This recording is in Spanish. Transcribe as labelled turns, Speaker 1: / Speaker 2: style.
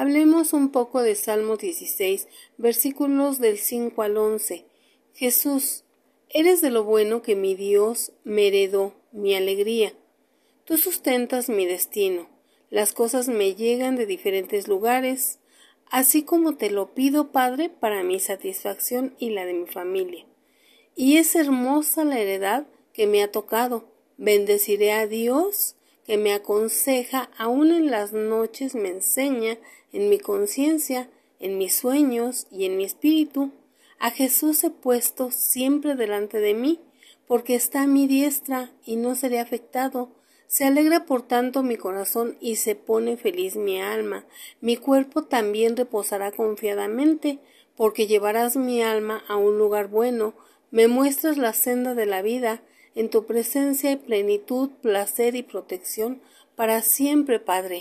Speaker 1: Hablemos un poco de Salmo 16, versículos del 5 al 11. Jesús, eres de lo bueno que mi Dios me heredó, mi alegría. Tú sustentas mi destino. Las cosas me llegan de diferentes lugares, así como te lo pido, Padre, para mi satisfacción y la de mi familia. Y es hermosa la heredad que me ha tocado. Bendeciré a Dios que me aconseja, aun en las noches me enseña, en mi conciencia, en mis sueños y en mi espíritu. A Jesús he puesto siempre delante de mí, porque está a mi diestra y no seré afectado. Se alegra por tanto mi corazón y se pone feliz mi alma. Mi cuerpo también reposará confiadamente, porque llevarás mi alma a un lugar bueno, me muestras la senda de la vida, en tu presencia hay plenitud, placer y protección para siempre, Padre.